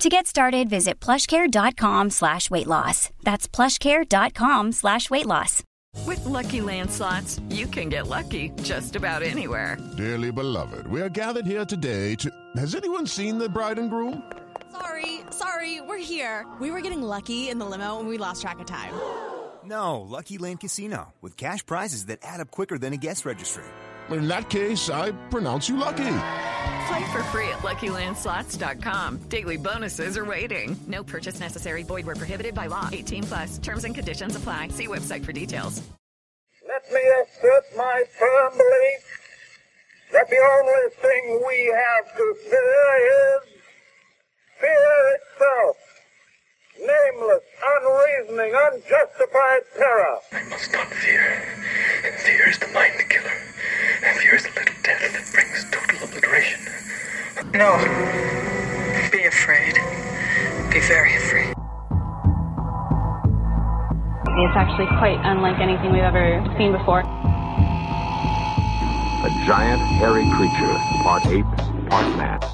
To get started, visit plushcare.com slash weight loss. That's plushcare.com slash weight loss. With Lucky Land slots, you can get lucky just about anywhere. Dearly beloved, we are gathered here today to... Has anyone seen the bride and groom? Sorry, sorry, we're here. We were getting lucky in the limo and we lost track of time. No, Lucky Land Casino, with cash prizes that add up quicker than a guest registry. In that case, I pronounce you lucky. Play for free at LuckyLandSlots.com. Daily bonuses are waiting. No purchase necessary. Void where prohibited by law. 18 plus. Terms and conditions apply. See website for details. Let me assert my firm belief that the only thing we have to fear is fear itself. Nameless, unreasoning, unjustified terror. I must not fear. Fear is the mind killer. Fear is the little death that brings total obliteration. No. Be afraid. Be very afraid. It's actually quite unlike anything we've ever seen before. A giant, hairy creature, part ape, part man.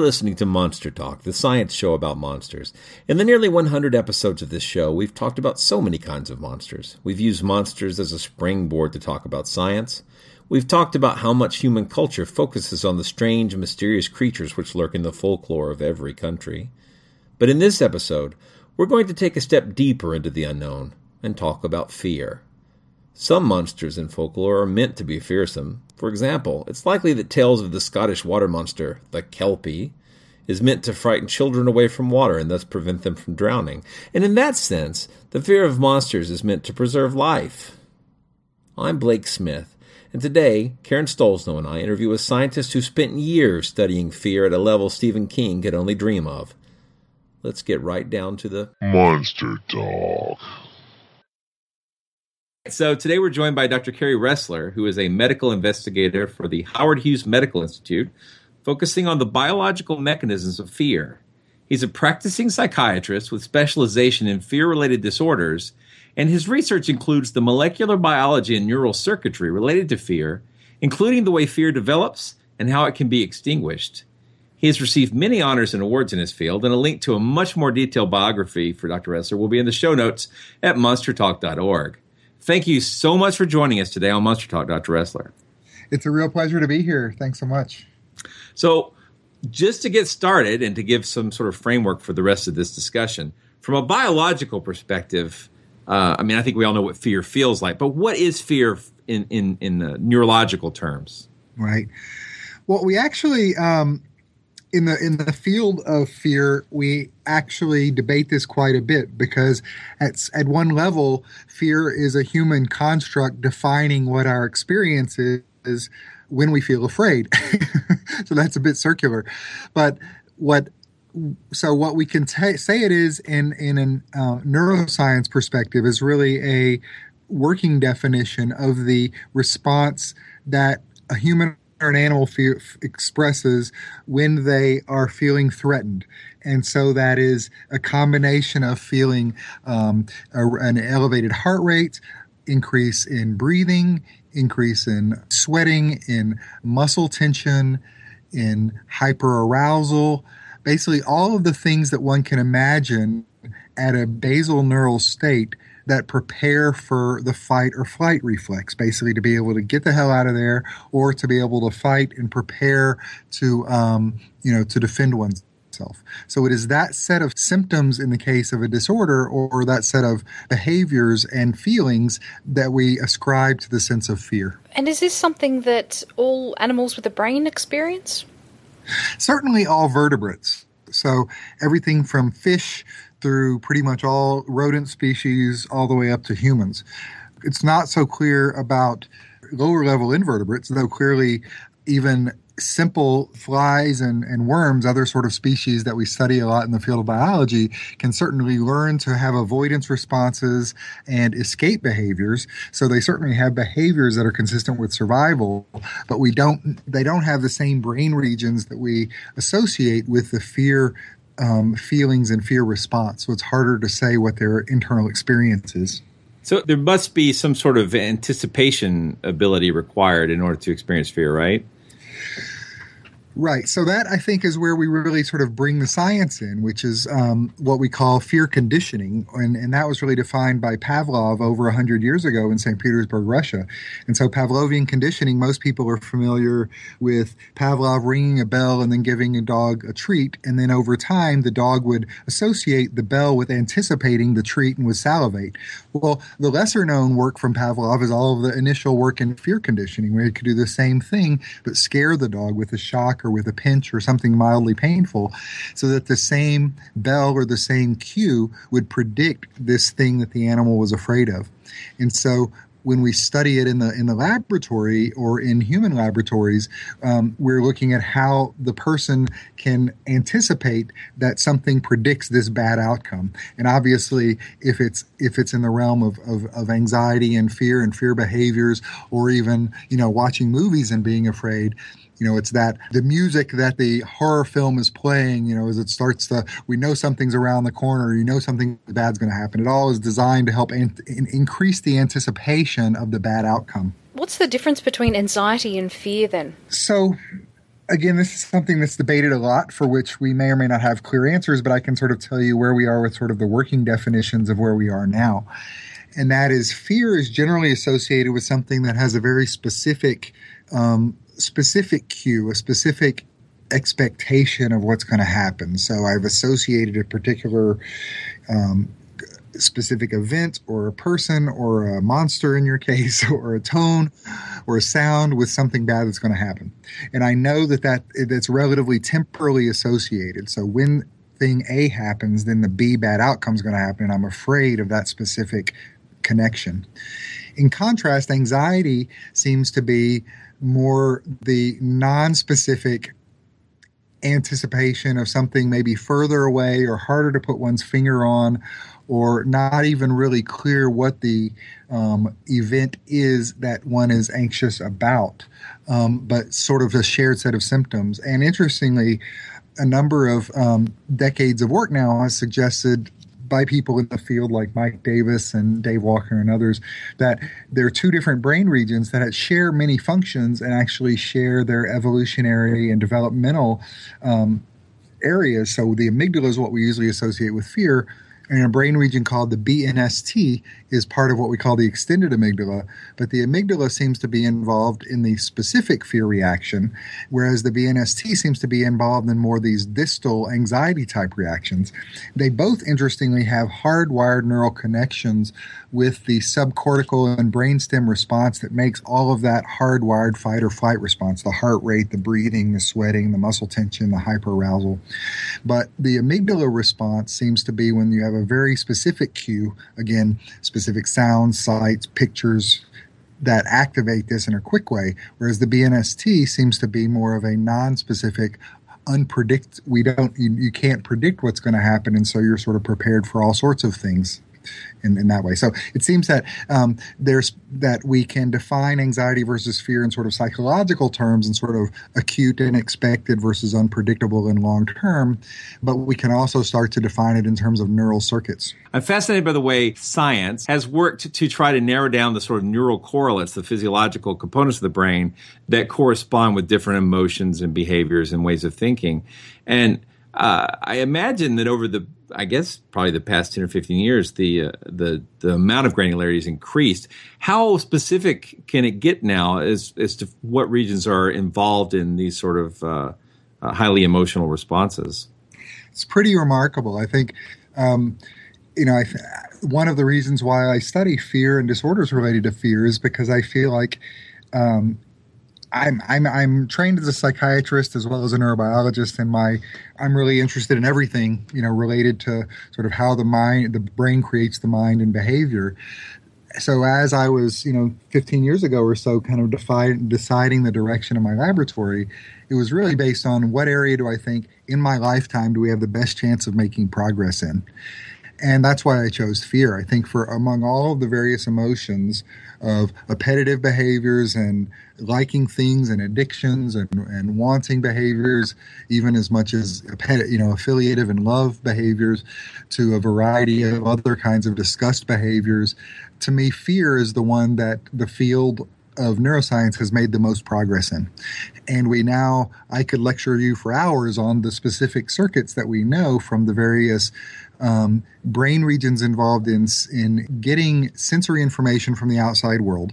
listening to Monster Talk, the science show about monsters. In the nearly 100 episodes of this show, we've talked about so many kinds of monsters. We've used monsters as a springboard to talk about science. We've talked about how much human culture focuses on the strange mysterious creatures which lurk in the folklore of every country. But in this episode, we're going to take a step deeper into the unknown and talk about fear. Some monsters in folklore are meant to be fearsome. For example, it's likely that tales of the Scottish water monster, the Kelpie, is meant to frighten children away from water and thus prevent them from drowning. And in that sense, the fear of monsters is meant to preserve life. I'm Blake Smith, and today, Karen Stollznow and I interview a scientist who spent years studying fear at a level Stephen King could only dream of. Let's get right down to the Monster Talk. So today we're joined by Dr. Kerry Ressler, who is a medical investigator for the Howard Hughes Medical Institute, focusing on the biological mechanisms of fear. He's a practicing psychiatrist with specialization in fear related disorders, and his research includes the molecular biology and neural circuitry related to fear, including the way fear develops and how it can be extinguished. He has received many honors and awards in his field, and a link to a much more detailed biography for Dr. Ressler will be in the show notes at monstertalk.org. Thank you so much for joining us today on Monster Talk, Dr. Ressler. It's a real pleasure to be here. Thanks so much. So, just to get started and to give some sort of framework for the rest of this discussion, from a biological perspective, uh, I mean, I think we all know what fear feels like, but what is fear in in in the neurological terms? Right. Well, we actually um, in the in the field of fear, we actually debate this quite a bit because at at one level, fear is a human construct defining what our experience is when we feel afraid. so that's a bit circular, but what so what we can t- say it is in in a uh, neuroscience perspective is really a working definition of the response that a human an animal fe- expresses when they are feeling threatened. And so that is a combination of feeling um, a, an elevated heart rate, increase in breathing, increase in sweating, in muscle tension, in hyperarousal, basically all of the things that one can imagine at a basal neural state that prepare for the fight or flight reflex, basically to be able to get the hell out of there or to be able to fight and prepare to, um, you know, to defend oneself. So it is that set of symptoms in the case of a disorder or that set of behaviors and feelings that we ascribe to the sense of fear. And is this something that all animals with a brain experience? Certainly all vertebrates. So everything from fish through pretty much all rodent species all the way up to humans. It's not so clear about lower level invertebrates, though clearly even simple flies and, and worms, other sort of species that we study a lot in the field of biology, can certainly learn to have avoidance responses and escape behaviors. So they certainly have behaviors that are consistent with survival, but we don't they don't have the same brain regions that we associate with the fear um, feelings and fear response. So it's harder to say what their internal experience is. So there must be some sort of anticipation ability required in order to experience fear, right? Right. So that I think is where we really sort of bring the science in, which is um, what we call fear conditioning, and, and that was really defined by Pavlov over hundred years ago in St. Petersburg, Russia. And so Pavlovian conditioning, most people are familiar with Pavlov ringing a bell and then giving a dog a treat, and then over time the dog would associate the bell with anticipating the treat and would salivate. Well, the lesser known work from Pavlov is all of the initial work in fear conditioning, where he could do the same thing but scare the dog with a shock or with a pinch or something mildly painful so that the same bell or the same cue would predict this thing that the animal was afraid of. And so when we study it in the in the laboratory or in human laboratories, um, we're looking at how the person can anticipate that something predicts this bad outcome. And obviously, if it's if it's in the realm of, of, of anxiety and fear and fear behaviors, or even you know watching movies and being afraid, you know, it's that the music that the horror film is playing, you know, as it starts to, we know something's around the corner, you know something bad's going to happen. It all is designed to help in, increase the anticipation of the bad outcome. What's the difference between anxiety and fear then? So, again, this is something that's debated a lot, for which we may or may not have clear answers, but I can sort of tell you where we are with sort of the working definitions of where we are now. And that is fear is generally associated with something that has a very specific um, specific cue, a specific expectation of what's going to happen. So I've associated a particular um, specific event or a person or a monster in your case or a tone or a sound with something bad that's going to happen. And I know that, that that's relatively temporally associated. So when thing A happens, then the B bad outcome is going to happen. And I'm afraid of that specific connection. In contrast, anxiety seems to be more the non-specific anticipation of something maybe further away or harder to put one's finger on or not even really clear what the um, event is that one is anxious about, um, but sort of a shared set of symptoms. And interestingly, a number of um, decades of work now has suggested by people in the field like Mike Davis and Dave Walker and others that there are two different brain regions that share many functions and actually share their evolutionary and developmental um, areas. So the amygdala is what we usually associate with fear and a brain region called the BNST is part of what we call the extended amygdala. But the amygdala seems to be involved in the specific fear reaction, whereas the BNST seems to be involved in more these distal anxiety type reactions. They both, interestingly, have hardwired neural connections with the subcortical and brainstem response that makes all of that hardwired fight or flight response the heart rate, the breathing, the sweating, the muscle tension, the hyperarousal. But the amygdala response seems to be when you have a very specific cue, again, specific sounds, sights, pictures, that activate this in a quick way, whereas the BNST seems to be more of a non-specific, unpredict. We don't, you, you can't predict what's going to happen, and so you're sort of prepared for all sorts of things in, in that way. So it seems that um, there's that we can define anxiety versus fear in sort of psychological terms and sort of acute and expected versus unpredictable and long term, but we can also start to define it in terms of neural circuits. I'm fascinated by the way science has worked to, try to narrow down the sort of neural correlates, the physiological components of the brain that correspond with different emotions and behaviors and ways of thinking. And uh, I imagine that over the I guess probably the past ten or fifteen years, the uh, the the amount of granularity has increased. How specific can it get now as as to what regions are involved in these sort of uh, uh, highly emotional responses? It's pretty remarkable. I think, um, you know, I, one of the reasons why I study fear and disorders related to fear is because I feel like um, I'm I'm I'm trained as a psychiatrist as well as a neurobiologist, and my I'm really interested in everything you know related to sort of how the mind, the brain creates the mind and behavior. So as I was you know 15 years ago or so, kind of defi- deciding the direction of my laboratory, it was really based on what area do I think in my lifetime do we have the best chance of making progress in. And that's why I chose fear. I think for among all of the various emotions of appetitive behaviors and liking things and addictions and, and wanting behaviors, even as much as you know affiliative and love behaviors, to a variety of other kinds of disgust behaviors. To me, fear is the one that the field of neuroscience has made the most progress in. And we now, I could lecture you for hours on the specific circuits that we know from the various um, brain regions involved in in getting sensory information from the outside world,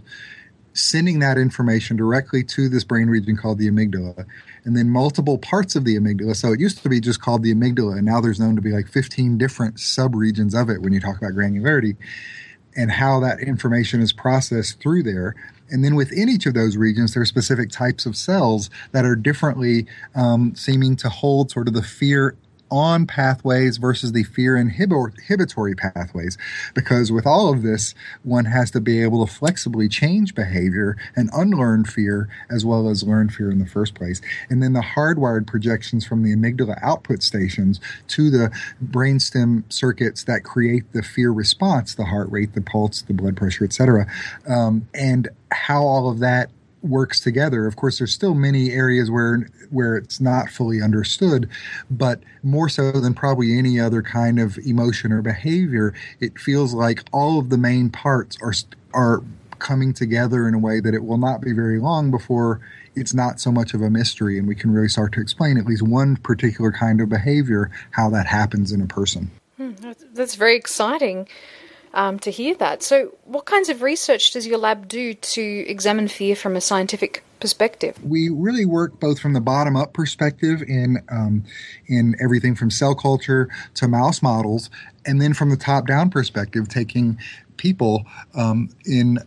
sending that information directly to this brain region called the amygdala, and then multiple parts of the amygdala. So it used to be just called the amygdala, and now there's known to be like 15 different subregions of it when you talk about granularity, and how that information is processed through there. And then within each of those regions, there are specific types of cells that are differently um, seeming to hold sort of the fear on pathways versus the fear inhibitory pathways. Because with all of this, one has to be able to flexibly change behavior and unlearn fear as well as learn fear in the first place. And then the hardwired projections from the amygdala output stations to the brainstem circuits that create the fear response, the heart rate, the pulse, the blood pressure, etc. Um, and how all of that works together. Of course, there's still many areas where where it's not fully understood, but more so than probably any other kind of emotion or behavior, it feels like all of the main parts are are coming together in a way that it will not be very long before it's not so much of a mystery and we can really start to explain at least one particular kind of behavior how that happens in a person. Hmm, that's very exciting um, to hear that. So, what kinds of research does your lab do to examine fear from a scientific perspective? We really work both from the bottom up perspective in um, in everything from cell culture to mouse models, and then from the top down perspective, taking people um, in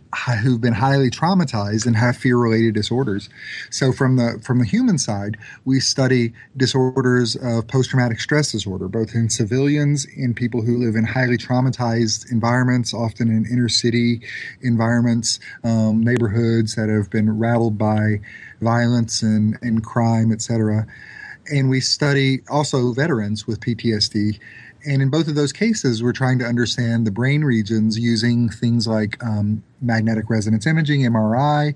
who've been highly traumatized and have fear related disorders. So from the from the human side, we study disorders of post traumatic stress disorder, both in civilians, in people who live in highly traumatized environments, often in inner city environments, um, neighborhoods that have been rattled by violence and, and crime, etc. And we study also veterans with PTSD and in both of those cases, we're trying to understand the brain regions using things like um, magnetic resonance imaging, MRI,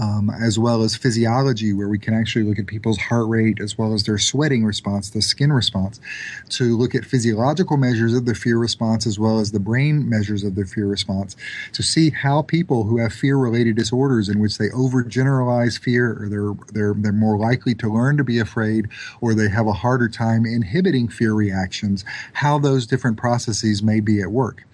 um, as well as physiology, where we can actually look at people's heart rate as well as their sweating response, the skin response, to look at physiological measures of the fear response as well as the brain measures of the fear response to see how people who have fear related disorders in which they overgeneralize fear or they're, they're, they're more likely to learn to be afraid or they have a harder time inhibiting fear reactions, how those different processes may be at work.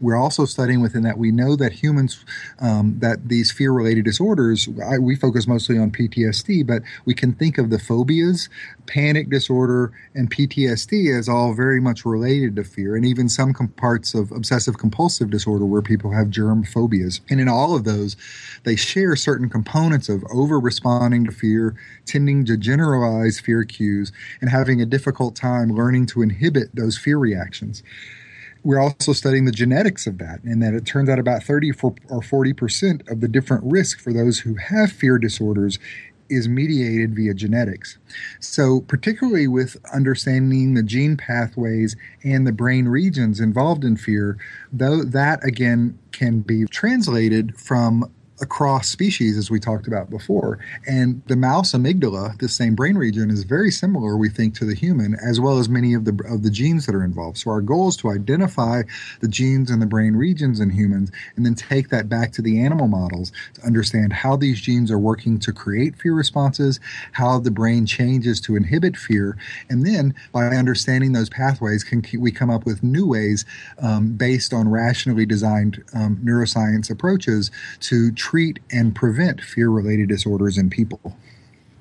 We're also studying within that we know that humans, um, that these fear related disorders, I, we focus mostly on PTSD, but we can think of the phobias, panic disorder, and PTSD as all very much related to fear, and even some com- parts of obsessive compulsive disorder where people have germ phobias. And in all of those, they share certain components of over responding to fear, tending to generalize fear cues, and having a difficult time learning to inhibit those fear reactions we're also studying the genetics of that, and that it turns out about 30 or 40 percent of the different risk for those who have fear disorders is mediated via genetics. So, particularly with understanding the gene pathways and the brain regions involved in fear, though that again can be translated from across species, as we talked about before. And the mouse amygdala, the same brain region, is very similar, we think, to the human, as well as many of the of the genes that are involved. So our goal is to identify the genes and the brain regions in humans, and then take that back to the animal models to understand how these genes are working to create fear responses, how the brain changes to inhibit fear, and then by understanding those pathways, can we come up with new ways um, based on rationally designed um, neuroscience approaches to treat and prevent fear related disorders in people.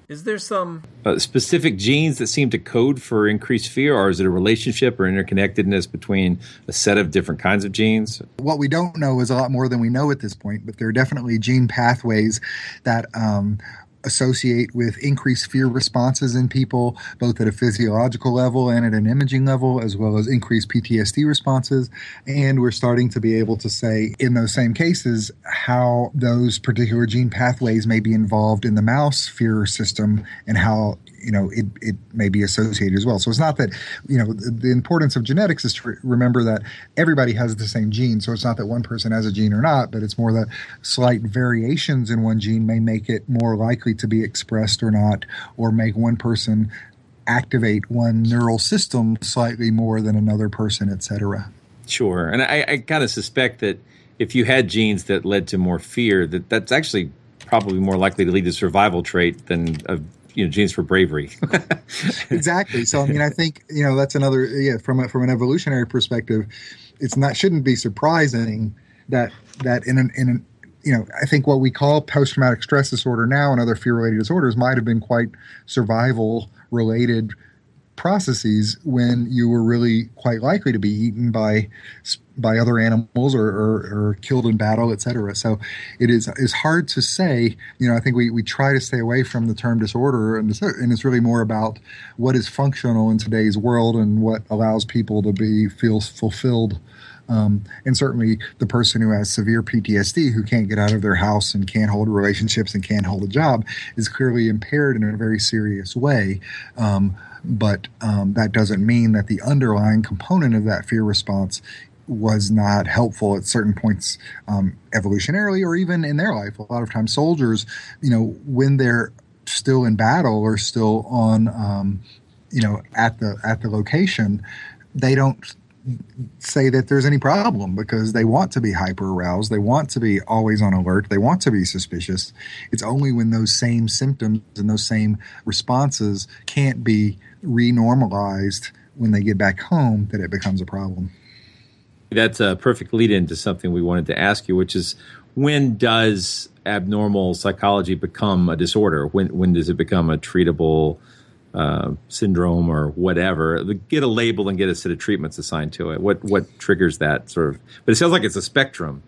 Is there some uh, specific genes that seem to code for increased fear, or is it a relationship or interconnectedness between a set of different kinds of genes? What we don't know is a lot more than we know at this point, but there are definitely gene pathways that um, associate with increased fear responses in people, both at a physiological level and at an imaging level, as well as increased PTSD responses. And we're starting to be able to say in those same cases how those particular gene pathways may be involved in the mouse fear system and how you know it, it may be associated as well. So it's not that you know the, the importance of genetics is to remember that everybody has the same gene. So it's not that one person has a gene or not but it's more that slight variations in one gene may make it more likely to be expressed or not or make one person activate one neural system slightly more than another person etc sure. And i, I kind of suspect that if you had genes that led to more fear that that's actually probably more likely to lead to survival trait than a you know genes for bravery. exactly. So I mean, I think you know that's another yeah from a, from an evolutionary perspective, it's not shouldn't be surprising that that in an in an you know, I think what we call post traumatic stress disorder now and other fear related disorders might have been quite survival related processes when you were really quite likely to be eaten by by other animals or, or, or killed in battle, etc. So it is is hard to say. You know, I think we, we try to stay away from the term disorder, and, and it's really more about what is functional in today's world and what allows people to be feel fulfilled. Um, and certainly the person who has severe PTSD, who can't get out of their house and can't hold relationships and can't hold a job, is clearly impaired in a very serious way. Um, but um, that doesn't mean that the underlying component of that fear response was not helpful at certain points um, evolutionarily or even in their life. A lot of times, soldiers, you know, when they're still in battle or still on, um, you know, at the at the location, they don't say that there's any problem because they want to be hyper aroused. They want to be always on alert. They want to be suspicious. It's only when those same symptoms and those same responses can't be renormalized when they get back home that it becomes a problem. That's a perfect lead into something we wanted to ask you, which is when does abnormal psychology become a disorder? When when does it become a treatable uh, syndrome or whatever? Get a label and get a set of treatments assigned to it. What what triggers that sort of? But it sounds like it's a spectrum.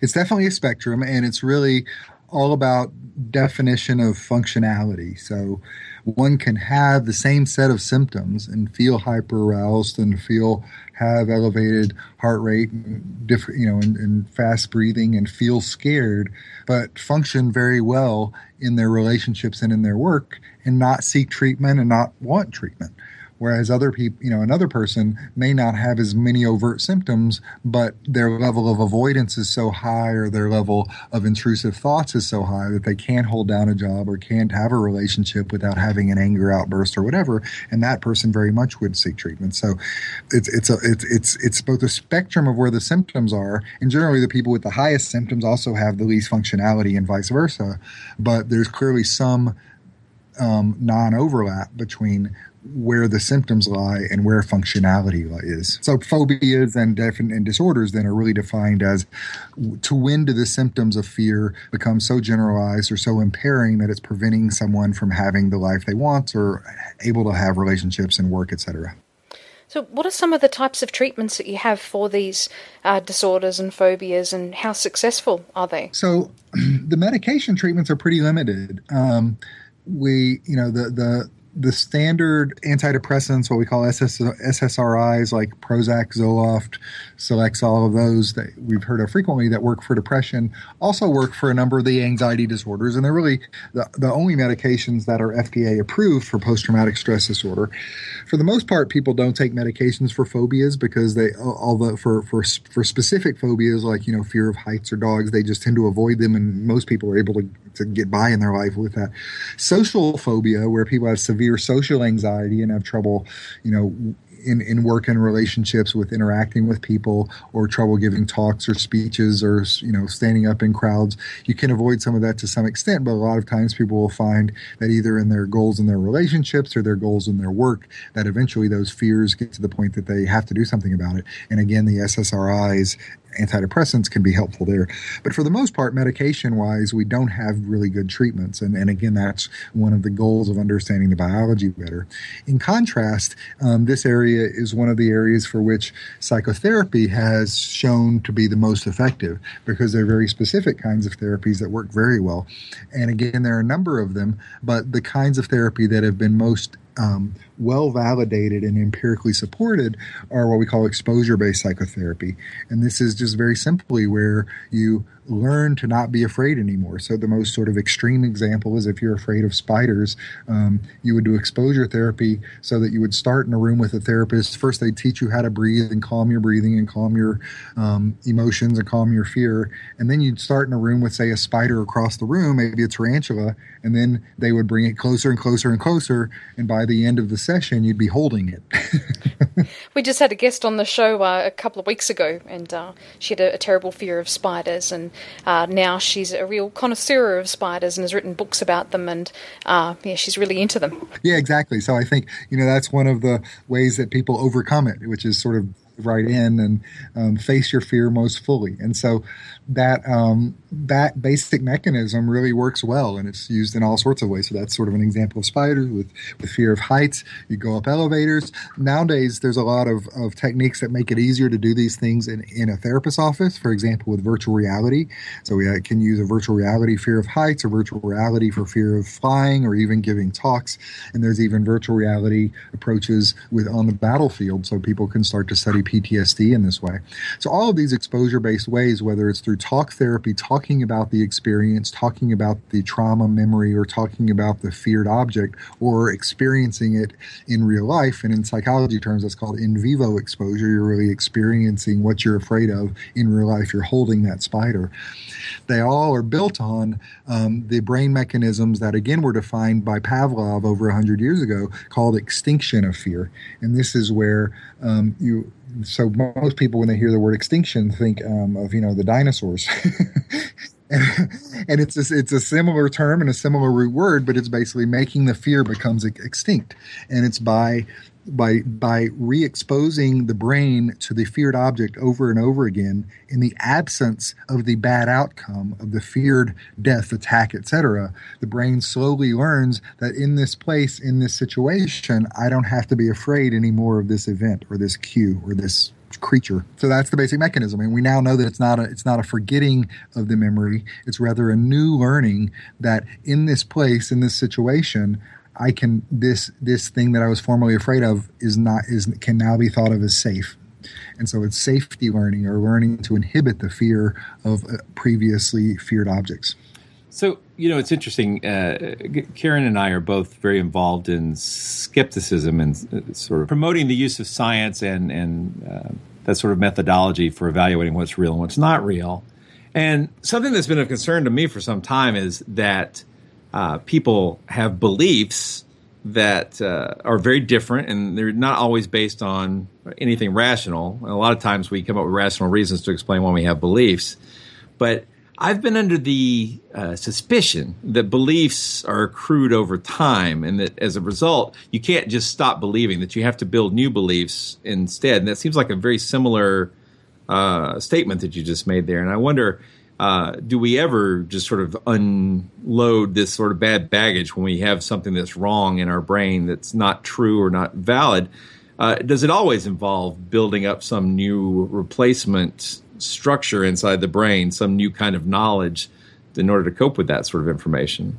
It's definitely a spectrum, and it's really all about definition of functionality. So one can have the same set of symptoms and feel hyper aroused and feel have elevated heart rate and different you know and, and, fast breathing and feel scared but function very well in their relationships and in their work and not seek treatment and not want treatment. Whereas other people you know another person may not have as many overt symptoms but their level of avoidance is so high or their level of intrusive thoughts is so high that they can't hold down a job or can't have a relationship without having an anger outburst or whatever and that person very much would seek treatment. So it's it's a it's it's it's both a spectrum of where the symptoms are and generally the people with the highest symptoms also have the least functionality and vice versa but there's clearly some um, non overlap between where the symptoms lie and where functionality is. So phobias and and disorders then are really defined as to when do the symptoms of fear become so generalized or so impairing that it's preventing someone from having the life they want or able to have relationships and work, etc. So, what are some of the types of treatments that you have for these uh, disorders and phobias, and how successful are they? So, the medication treatments are pretty limited. Um, we, you know, the the the standard antidepressants, what we call SS, SSRIs like Prozac, Zoloft, Celexa, all of those that we've heard of frequently that work for depression, also work for a number of the anxiety disorders. And they're really the, the only medications that are FDA approved for post traumatic stress disorder. For the most part, people don't take medications for phobias because they, although for, for, for specific phobias like, you know, fear of heights or dogs, they just tend to avoid them. And most people are able to, to get by in their life with that. Social phobia, where people have severe severe social anxiety and have trouble, you know, in, in work and relationships with interacting with people or trouble giving talks or speeches or you know standing up in crowds you can avoid some of that to some extent. But a lot of times people will find that either in their goals in their relationships or their goals in their work that eventually those fears get to the point that they have to do something about it. And again the ssris antidepressants can be helpful there. But for the most part, medication wise, we don't have really good treatments. And, and again, that's one of the goals of understanding the biology better. In contrast, um, this area is one of the areas for which psychotherapy has shown to be the most effective because they're very specific kinds of therapies that work very well. And again, there are a number of them, but the kinds of therapy that have been most um, well validated and empirically supported are what we call exposure based psychotherapy. And this is just very simply where you learn to not be afraid anymore. So, the most sort of extreme example is if you're afraid of spiders, um, you would do exposure therapy so that you would start in a room with a therapist. First, they teach you how to breathe and calm your breathing and calm your um, emotions and calm your fear. And then you'd start in a room with, say, a spider across the room, maybe a tarantula, and then they would bring it closer and closer and closer. And by the end of the session, you'd be holding it. we just had a guest on the show uh, a couple of weeks ago, and uh, she had a, a, terrible fear of spiders. And uh, now she's a real connoisseur of spiders and has written books about them. And uh, yeah, she's really into them. Yeah, exactly. So I think, you know, that's one of the ways that people overcome it, which is sort of right in and um, face your fear most fully. And so that um, that basic mechanism really works well, and it's used in all sorts of ways. So that's sort of an example of spiders with with fear of heights. You go up elevators. Nowadays, there's a lot of, of techniques that make it easier to do these things in, in a therapist's office. For example, with virtual reality. So we uh, can use a virtual reality fear of heights, or virtual reality for fear of flying, or even giving talks. And there's even virtual reality approaches with on the battlefield, so people can start to study PTSD in this way. So all of these exposure based ways, whether it's through talk therapy, talking about the experience, talking about the trauma memory, or talking about the feared object, or experiencing it in real life. And in psychology terms, that's called in vivo exposure. You're really experiencing what you're afraid of in real life. You're holding that spider. They all are built on um, the brain mechanisms that, again, were defined by Pavlov over 100 years ago called extinction of fear. And this is where um, you so most people when they hear the word extinction think um, of you know the dinosaurs. And, it's a, it's a similar term and a similar root word but it's basically making the fear becomes extinct. And it's by by by re-exposing the brain to the feared object over and over again in the absence of the bad outcome of the feared death attack etc the brain slowly learns that in this place in this situation i don't have to be afraid anymore of this event or this cue or this creature. So that's the basic mechanism. And we now know that it's not a it's not a forgetting of the memory. It's rather a new learning that in this place, in this situation, I can this this thing that I was formerly afraid of is not is can now be thought of as safe. And so it's safety learning or learning to inhibit the fear of uh, previously feared objects. So, you know, it's interesting. Uh, Karen and I are both very involved in skepticism and uh, sort of promoting the use of science and, and uh, that sort of methodology for evaluating what's real and what's not real. And something that's been of concern to me for some time is that uh, people have beliefs that uh, are very different and they're not always based on anything rational. a lot of times we come up with rational reasons to explain why we have beliefs. But I've been under the uh, suspicion that beliefs are accrued over time and that as a result, you can't just stop believing, that you have to build new beliefs instead. And that seems like a very similar uh, statement that you just made there. And I wonder uh, do we ever just sort of unload this sort of bad baggage when we have something that's wrong in our brain that's not true or not valid? Uh, does it always involve building up some new replacement structure inside the brain, some new kind of knowledge in order to cope with that sort of information?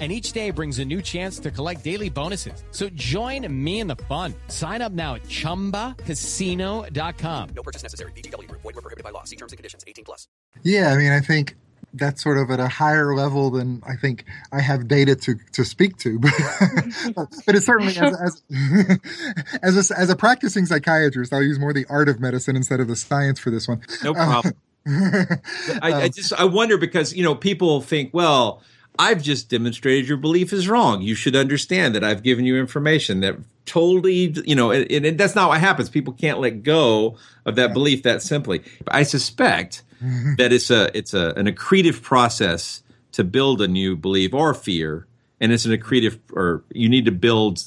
And each day brings a new chance to collect daily bonuses. So join me in the fun. Sign up now at chumbacasino.com. No purchase necessary. VGW Group. Void were prohibited by law. See terms and conditions. 18 plus. Yeah, I mean, I think that's sort of at a higher level than I think I have data to, to speak to. But, but it's certainly as as as a, as a practicing psychiatrist, I'll use more the art of medicine instead of the science for this one. No problem. I, I um, just I wonder because you know people think well. I've just demonstrated your belief is wrong. You should understand that I've given you information that totally, you know, and, and that's not what happens. People can't let go of that belief that simply. I suspect that it's a it's a an accretive process to build a new belief or fear, and it's an accretive or you need to build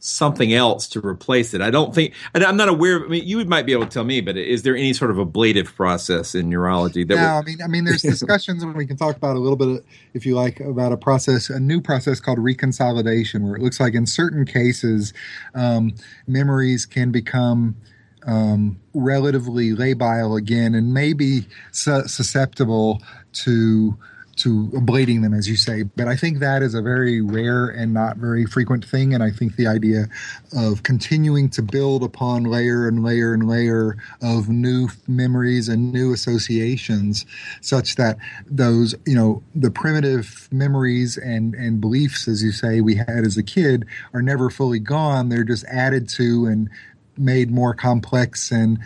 something else to replace it. I don't think, and I'm not aware. Of, I mean, you might be able to tell me, but is there any sort of ablative process in neurology that? No, I mean, I mean, there's discussions, and we can talk about a little bit, if you like, about a process, a new process called reconsolidation, where it looks like in certain cases, um, memories can become um, relatively labile again, and maybe su- susceptible to to ablating them, as you say. But I think that is a very rare and not very frequent thing. And I think the idea of continuing to build upon layer and layer and layer of new memories and new associations, such that those, you know, the primitive memories and, and beliefs, as you say, we had as a kid are never fully gone. They're just added to and made more complex and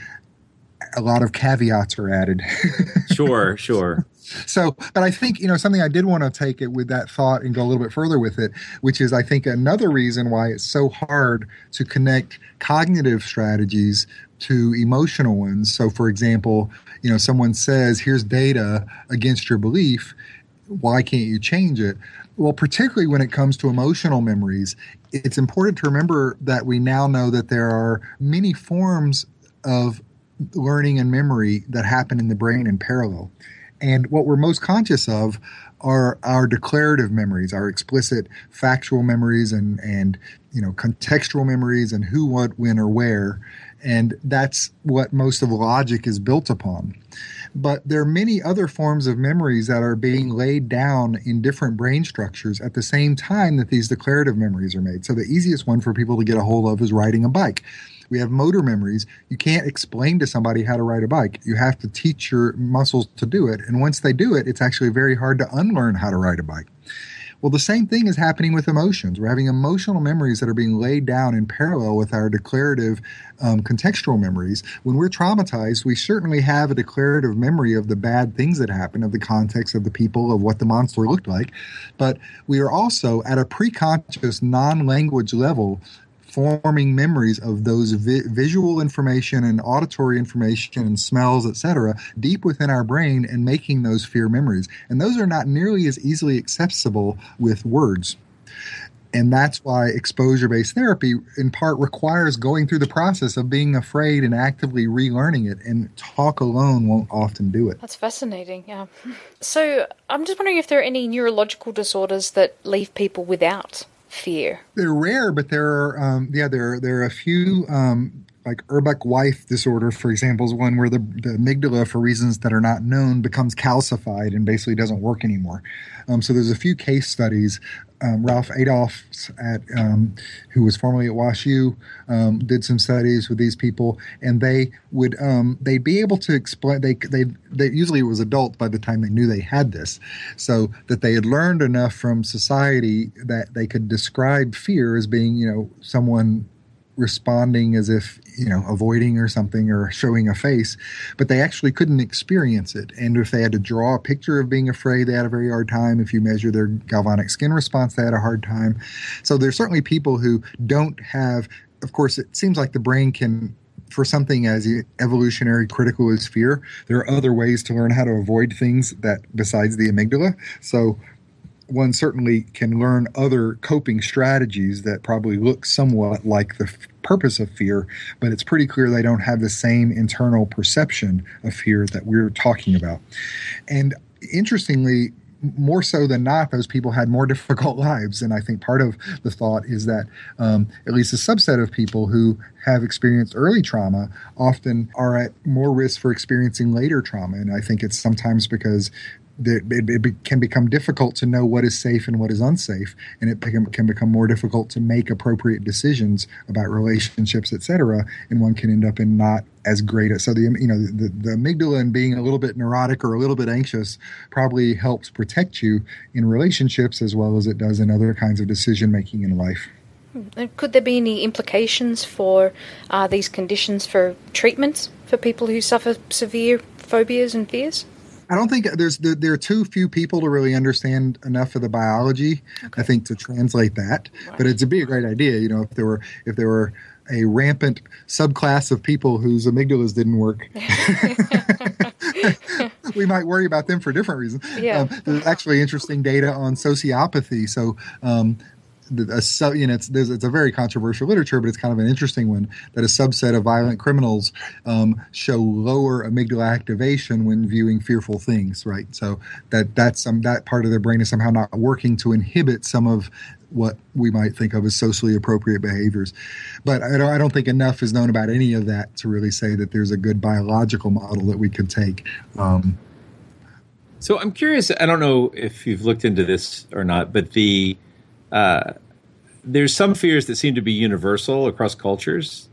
a lot of caveats are added. sure, sure. So, but I think, you know, something I did want to take it with that thought and go a little bit further with it, which is I think another reason why it's so hard to connect cognitive strategies to emotional ones. So, for example, you know, someone says, here's data against your belief. Why can't you change it? Well, particularly when it comes to emotional memories, it's important to remember that we now know that there are many forms of learning and memory that happen in the brain in parallel. And what we're most conscious of are our declarative memories, our explicit factual memories and and you know contextual memories and who, what, when, or where. And that's what most of logic is built upon. But there are many other forms of memories that are being laid down in different brain structures at the same time that these declarative memories are made. So the easiest one for people to get a hold of is riding a bike. We have motor memories. You can't explain to somebody how to ride a bike. You have to teach your muscles to do it. And once they do it, it's actually very hard to unlearn how to ride a bike. Well, the same thing is happening with emotions. We're having emotional memories that are being laid down in parallel with our declarative um, contextual memories. When we're traumatized, we certainly have a declarative memory of the bad things that happened, of the context of the people, of what the monster looked like. But we are also at a preconscious, non language level forming memories of those vi- visual information and auditory information and smells, etc., deep within our brain and making those fear memories. And those are not nearly as easily accessible with words. And that's why exposure based therapy, in part, requires going through the process of being afraid and actively relearning it. And talk alone won't often do it. That's fascinating. Yeah. So I'm just wondering if there are any neurological disorders that leave people without fear. They're rare, but there are um, yeah there there are a few um, like Urbach-Wiethe disorder, for example, is one where the, the amygdala, for reasons that are not known, becomes calcified and basically doesn't work anymore. Um, so there's a few case studies. Um, Ralph Adolphs, at um, who was formerly at WashU, um, did some studies with these people, and they would um, they'd be able to explain. They they they usually it was adult by the time they knew they had this, so that they had learned enough from society that they could describe fear as being you know someone responding as if you know avoiding or something or showing a face but they actually couldn't experience it. And if they had to draw a picture of being afraid they had a very hard time. If you measure their galvanic skin response they had a hard time. So there's certainly people who don't have of course it seems like the brain can for something as evolutionary critical as fear there are other ways to learn how to avoid things that besides the amygdala. So one certainly can learn other coping strategies that probably look somewhat like the f- purpose of fear, but it's pretty clear they don't have the same internal perception of fear that we're talking about. And interestingly, more so than not, those people had more difficult lives. And I think part of the thought is that um, at least a subset of people who have experienced early trauma often are at more risk for experiencing later trauma. And I think it's sometimes because it, it, can become difficult to know what is safe and what is unsafe, and it can, become more difficult to make appropriate decisions about relationships, etc. And one can end up in not as great a so the you know the, the amygdala and being a little bit neurotic or a little bit anxious probably helps protect you in relationships as well as it does in other kinds of decision making in life. Hmm. Could there be any implications for uh, these conditions for treatments for people who suffer severe phobias and fears? I don't think there's there, there, are too few people to really understand enough of the biology. Okay. I think to translate that, right. but it'd be a great idea. You know, if there were if there were a rampant subclass of people whose amygdalas didn't work. we might worry about them for different reasons. Yeah. Um, there's actually interesting data on sociopathy. So, um, a sub, you know, it's, it's a very controversial literature, but it's kind of an interesting one that a subset of violent criminals um, show lower amygdala activation when viewing fearful things, right? So that that's some that part of their brain is somehow not working to inhibit some of what we might think of as socially appropriate behaviors. But I don't, I don't think enough is known about any of that to really say that there's a good biological model that we could take. Um, so I'm curious. I don't know if you've looked into this or not, but the uh, there's some fears that seem to be universal across cultures.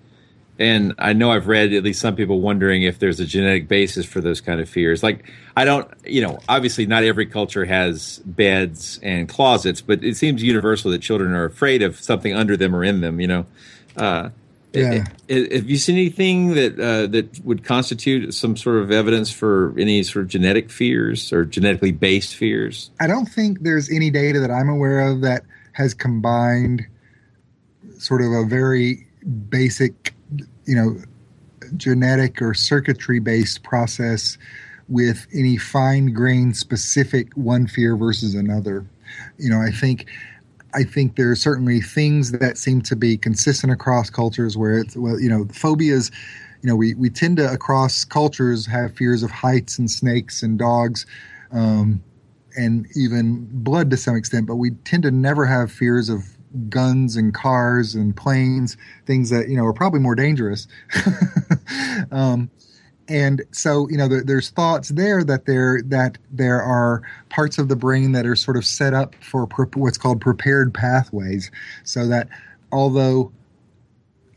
And I know I've read at least some people wondering if there's a genetic basis for those kind of fears. Like, I don't, you know, obviously not every culture has beds and closets, but it seems universal that children are afraid of something under them or in them, you know. Uh, yeah. Have you seen anything that uh, that would constitute some sort of evidence for any sort of genetic fears or genetically based fears? I don't think there's any data that I'm aware of that has combined sort of a very basic, you know, genetic or circuitry based process with any fine grained specific one fear versus another. You know, I think I think there are certainly things that seem to be consistent across cultures where it's well, you know, phobias, you know, we, we tend to across cultures have fears of heights and snakes and dogs. Um, and even blood to some extent, but we tend to never have fears of guns and cars and planes, things that you know are probably more dangerous. um, and so you know there, there's thoughts there that there that there are parts of the brain that are sort of set up for pre- what's called prepared pathways, so that although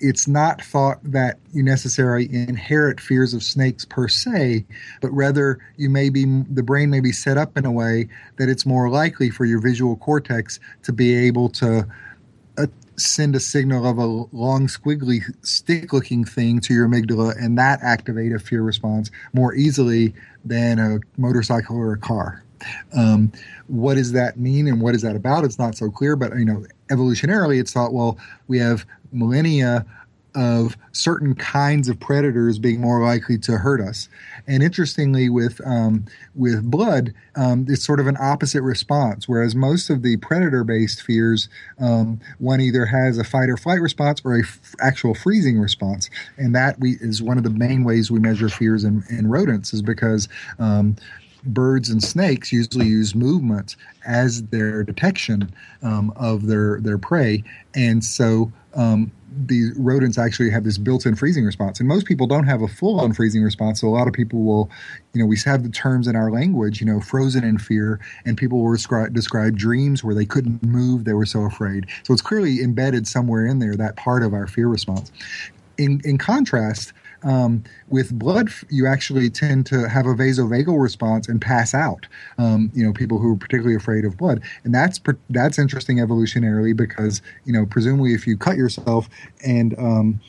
it's not thought that you necessarily inherit fears of snakes per se, but rather you may be the brain may be set up in a way that it's more likely for your visual cortex to be able to uh, send a signal of a long squiggly stick looking thing to your amygdala and that activate a fear response more easily than a motorcycle or a car. Um, what does that mean and what is that about? It's not so clear, but you know, evolutionarily, it's thought well, we have millennia of certain kinds of predators being more likely to hurt us. And interestingly, with um, with blood, um, it's sort of an opposite response. Whereas most of the predator-based fears, um, one either has a fight or flight response or a f- actual freezing response, and that we is one of the main ways we measure fears in, in rodents is because um, birds and snakes usually use movement as their detection um, of their their prey, and so um, the rodents actually have this built-in freezing response. And most people don't have a full-on freezing response. So a lot of people will you know we have the terms in our language you know frozen in fear. And people will describe, describe dreams where they couldn't move. They were so afraid. So it's clearly embedded somewhere in there that part of our fear response. In in contrast um, with blood, you actually tend to have a vasovagal response and pass out. Um, you know, people who are particularly afraid of blood, and that's that's interesting evolutionarily because you know, presumably, if you cut yourself and um,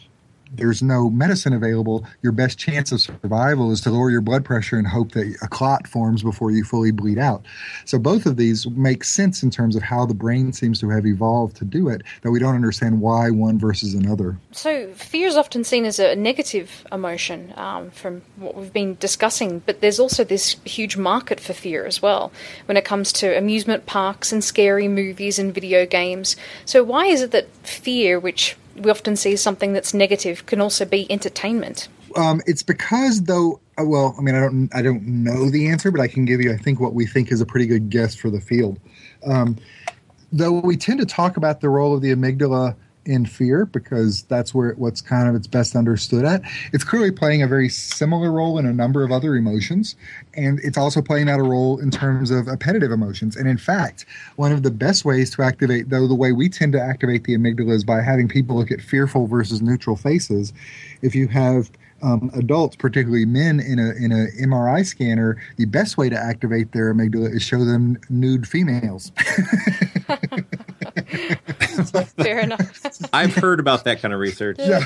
there's no medicine available, your best chance of survival is to lower your blood pressure and hope that a clot forms before you fully bleed out. So both of these make sense in terms of how the brain seems to have evolved to do it, that we don't understand why one versus another. So, fear is often seen as a negative emotion um, from what we've been discussing, but there's also this huge market for fear as well when it comes to amusement parks and scary movies and video games. So, why is it that fear, which we often see something that's negative, can also be entertainment? Um, it's because though uh, well i mean i don't i don't know the answer but i can give you i think what we think is a pretty good guess for the field um, though we tend to talk about the role of the amygdala in fear because that's where it, what's kind of it's best understood at. It's clearly playing a very similar role in a number of other emotions, and it's also playing out a role in terms of appetitive emotions. And in fact, one of the best ways to activate, though the way we tend to activate the amygdala is by having people look at fearful versus neutral faces. If you have um, adults, particularly men, in a in a MRI scanner, the best way to activate their amygdala is show them nude females. Fair enough. I've heard about that kind of research. Yeah.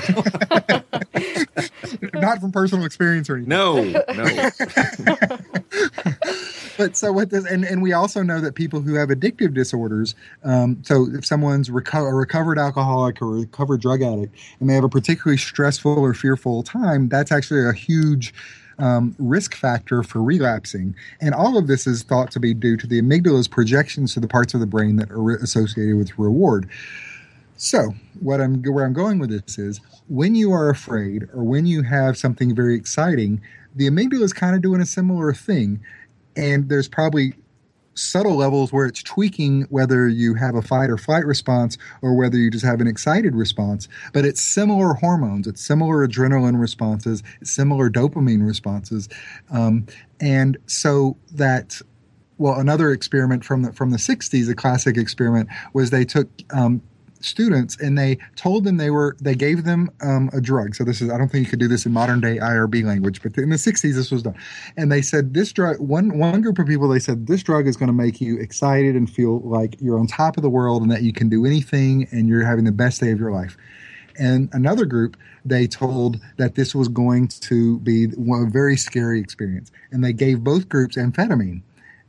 Not from personal experience or anything. No, no. but so what this, and, and we also know that people who have addictive disorders, um, so if someone's reco- a recovered alcoholic or a recovered drug addict, and they have a particularly stressful or fearful time, that's actually a huge um, risk factor for relapsing. And all of this is thought to be due to the amygdala's projections to the parts of the brain that are associated with reward. So, what I'm where I'm going with this is when you are afraid or when you have something very exciting, the amygdala is kind of doing a similar thing, and there's probably subtle levels where it's tweaking whether you have a fight or flight response or whether you just have an excited response. But it's similar hormones, it's similar adrenaline responses, it's similar dopamine responses, um, and so that well, another experiment from the from the 60s, a classic experiment, was they took um, students and they told them they were they gave them um, a drug. So this is i don't think you could do this in modern day irb language but in the 60s this was done. And they said this drug one one group of people they said this drug is going to make you excited and feel like you're on top of the world and that you can do anything and you're having the best day of your life. And another group they told that this was going to be a very scary experience. And they gave both groups amphetamine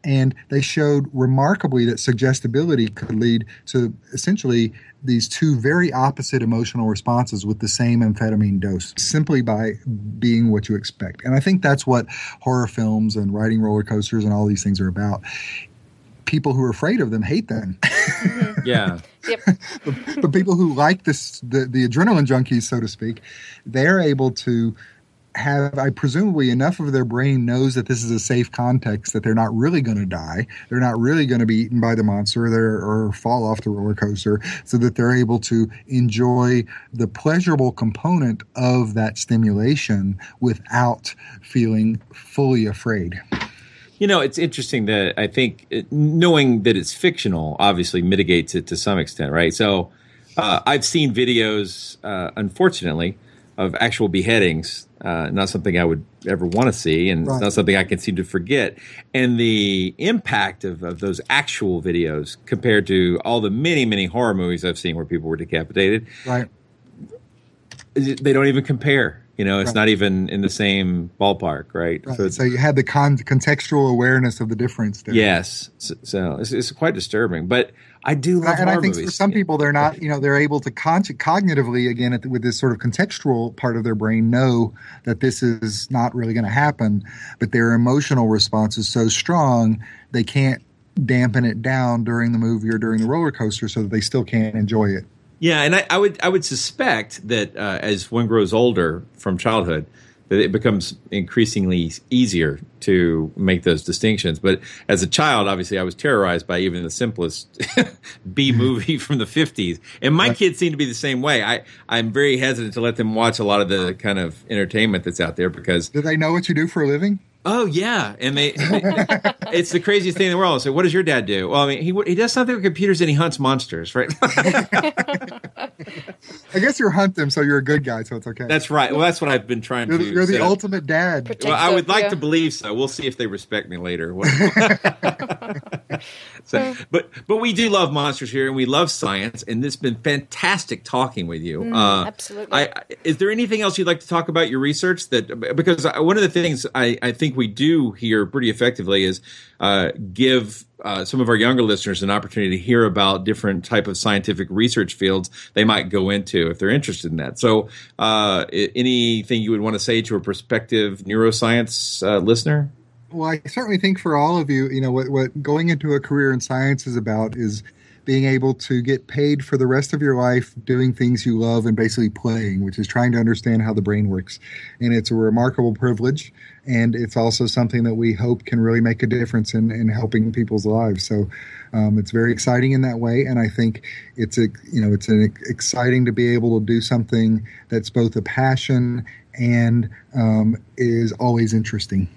and they showed remarkably that suggestibility could lead to essentially these two very opposite emotional responses with the same amphetamine dose simply by being what you expect. And I think that's what horror films and riding roller coasters and all these things are about. People who are afraid of them hate them. Mm-hmm. yeah. Yep. but, but people who like this, the, the adrenaline junkies, so to speak, they're able to have I presumably enough of their brain knows that this is a safe context that they're not really going to die, they're not really going to be eaten by the monster or, or fall off the roller coaster, so that they're able to enjoy the pleasurable component of that stimulation without feeling fully afraid. You know, it's interesting that I think it, knowing that it's fictional obviously mitigates it to some extent, right? So uh, I've seen videos, uh, unfortunately, of actual beheadings. Uh, not something I would ever want to see, and Right. not something I can seem to forget. And the impact of, of those actual videos compared to all the many, many horror movies I've seen where people were decapitated, Right. they don't even compare. You know, it's Right. not even in the same ballpark, right? Right. So So, you had the con- contextual awareness of the difference there. Yes, so, so it's, it's quite disturbing. But I do love that. and I think movies. for some people, they're not, you know, they're able to con- cognitively, again, at the, with this sort of contextual part of their brain, know that this is not really going to happen, but their emotional response is so strong, they can't dampen it down during the movie or during the roller coaster so that they still can't enjoy it. Yeah, and I, I would I would suspect that uh, as one grows older from childhood, that it becomes increasingly easier to make those distinctions. But as a child, obviously, I was terrorized by even the simplest B movie from the fifties, and my kids seem to be the same way. I I'm very hesitant to let them watch a lot of the kind of entertainment that's out there because Do they know what you do for a living? Oh yeah, and they, it's the craziest thing in the world. So, what does your dad do? Well, I mean, he he does something with computers and he hunts monsters, right? I guess you hunt them, so you're a good guy, so it's okay. that's right. Well, that's what I've been trying you're to. the, you're the set up. ultimate dad. Well, I would like to believe so. We'll see if they respect me later. so, but but we do love monsters here, and we love science, and it's been fantastic talking with you. Mm, uh, absolutely. I, is there anything else you'd like to talk about your research? That because one of the things I, I think we do here pretty effectively is uh, give uh, some of our younger listeners an opportunity to hear about different type of scientific research fields they might go into if they're interested in that. So, uh, anything you would want to say to a prospective neuroscience uh, listener? Well, I certainly think for all of you, you know, what, what going into a career in science is about is being able to get paid for the rest of your life doing things you love and basically playing, which is trying to understand how the brain works. And it's a remarkable privilege. And it's also something that we hope can really make a difference in, in helping people's lives. So um, it's very exciting in that way. And I think it's a, you know, it's an exciting to be able to do something that's both a passion and um, is always interesting.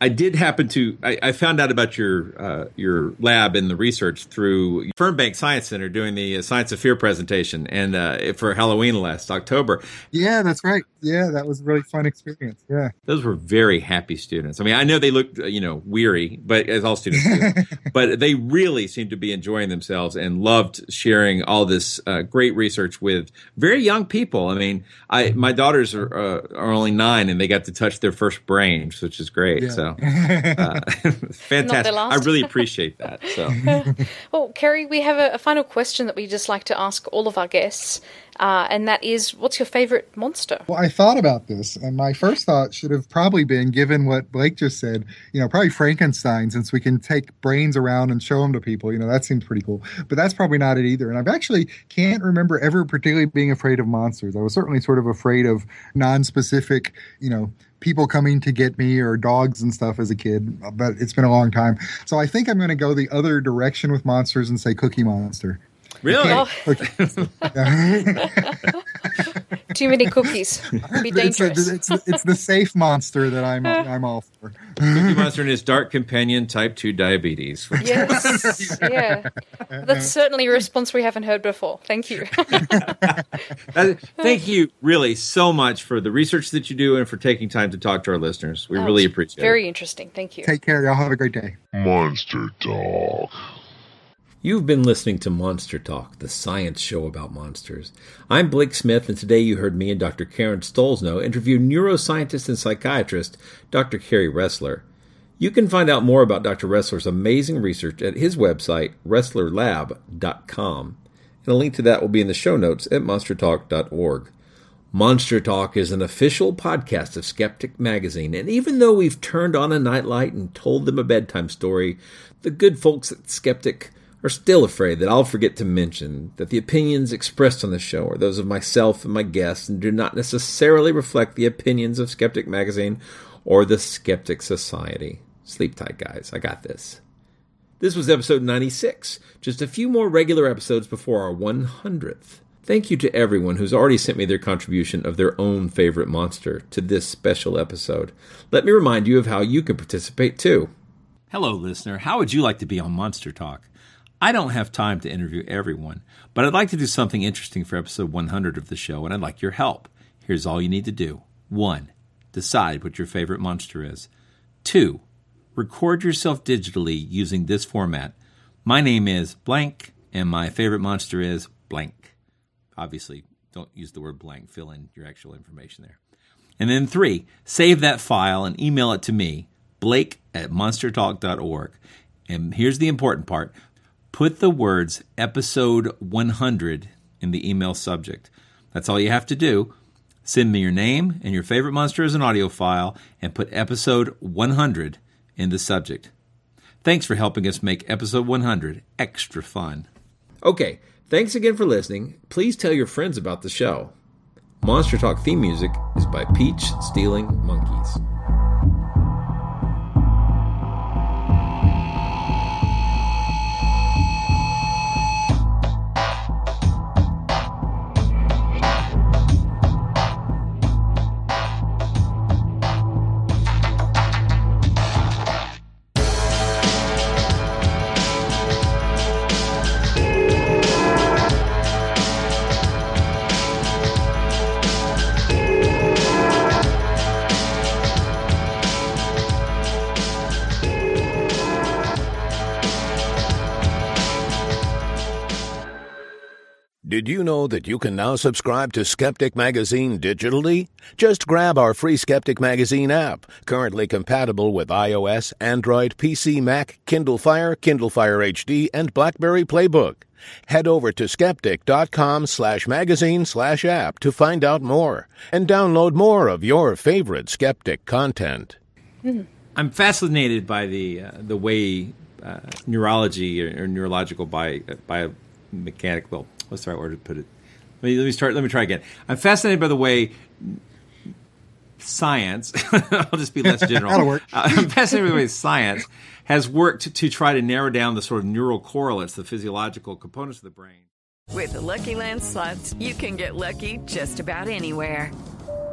I did happen to. I, I found out about your uh, your lab and the research through Fernbank Science Center doing the uh, Science of Fear presentation, and uh, for Halloween last October. Yeah, that's right. Yeah, that was a really fun experience. Yeah, those were very happy students. I mean, I know they looked you know weary, but as all students do, but they really seemed to be enjoying themselves and loved sharing all this uh, great research with very young people. I mean, I my daughters are uh, are only nine, and they got to touch their first brains, which is great. Yeah. So. uh, fantastic. I really appreciate that. So, well, Kerry, we have a, a, final question that we just like to ask all of our guests, uh, and that is, what's your favorite monster? Well, I thought about this, and my first thought should have probably been, given what Blake just said, you know, probably Frankenstein, since we can take brains around and show them to people. You know, that seems pretty cool. But that's probably not it either. And I've actually can't remember ever particularly being afraid of monsters. I was certainly sort of afraid of non-specific, you know people coming to get me or dogs and stuff as a kid, but it's been a long time. So I think I'm going to go the other direction with monsters and say Cookie Monster. Really? Oh. Too many cookies. It'd be uh, dangerous. It's, a, it's, it's, the safe monster that I'm I'm all for. Cookie Monster and his dark companion, type 2 diabetes. Yes. yeah. That's certainly a response we haven't heard before. Thank you. Uh, thank you, really, so much for the research that you do and for taking time to talk to our listeners. We oh, really appreciate very it. Very interesting. Thank you. Take care. Y'all have a great day. Monster Talk. You've been listening to Monster Talk, the science show about monsters. I'm Blake Smith, and today you heard me and Dr. Karen Stollznow interview neuroscientist and psychiatrist Dr. Kerry Ressler. You can find out more about Dr. Ressler's amazing research at his website, resslerlab.com, and a link to that will be in the show notes at monstertalk.org. Monster Talk is an official podcast of Skeptic Magazine, and even though we've turned on a nightlight and told them a bedtime story, the good folks at Skeptic are still afraid that I'll forget to mention that the opinions expressed on the show are those of myself and my guests and do not necessarily reflect the opinions of Skeptic Magazine or the Skeptic Society. Sleep tight, guys. I got this. This was episode 96, just a few more regular episodes before our 100th. Thank you to everyone who's already sent me their contribution of their own favorite monster to this special episode. Let me remind you of how you can participate too. Hello, listener. How would you like to be on Monster Talk? I don't have time to interview everyone, but I'd like to do something interesting for episode 100 of the show, and I'd like your help. Here's all you need to do 1. Decide what your favorite monster is. 2. Record yourself digitally using this format. My name is blank, and my favorite monster is blank. Obviously, don't use the word blank, fill in your actual information there. And then 3. Save that file and email it to me, blake at monstertalk.org. And here's the important part put the words episode 100 in the email subject. That's all you have to do. Send me your name and your favorite monster as an audio file and put episode 100 in the subject. Thanks for helping us make episode 100 extra fun. Okay, thanks again for listening. Please tell your friends about the show. Monster Talk theme music is by Peach Stealing Monkeys. Did you know that you can now subscribe to Skeptic Magazine digitally? Just grab our free Skeptic Magazine app, currently compatible with iOS, Android, PC, Mac, Kindle Fire, Kindle Fire HD, and BlackBerry Playbook. Head over to skeptic.com slash magazine slash app to find out more and download more of your favorite skeptic content. I'm fascinated by the uh, the way uh, neurology or, or neurological bio, biomechanic. Well, what's the right word to put it? Let me, let me start. Let me try again. I'm fascinated by the way science. I'll just be less general. That'll work. Uh, I'm fascinated by the way science has worked to, to try to narrow down the sort of neural correlates, the physiological components of the brain. With the Lucky Land slots, you can get lucky just about anywhere.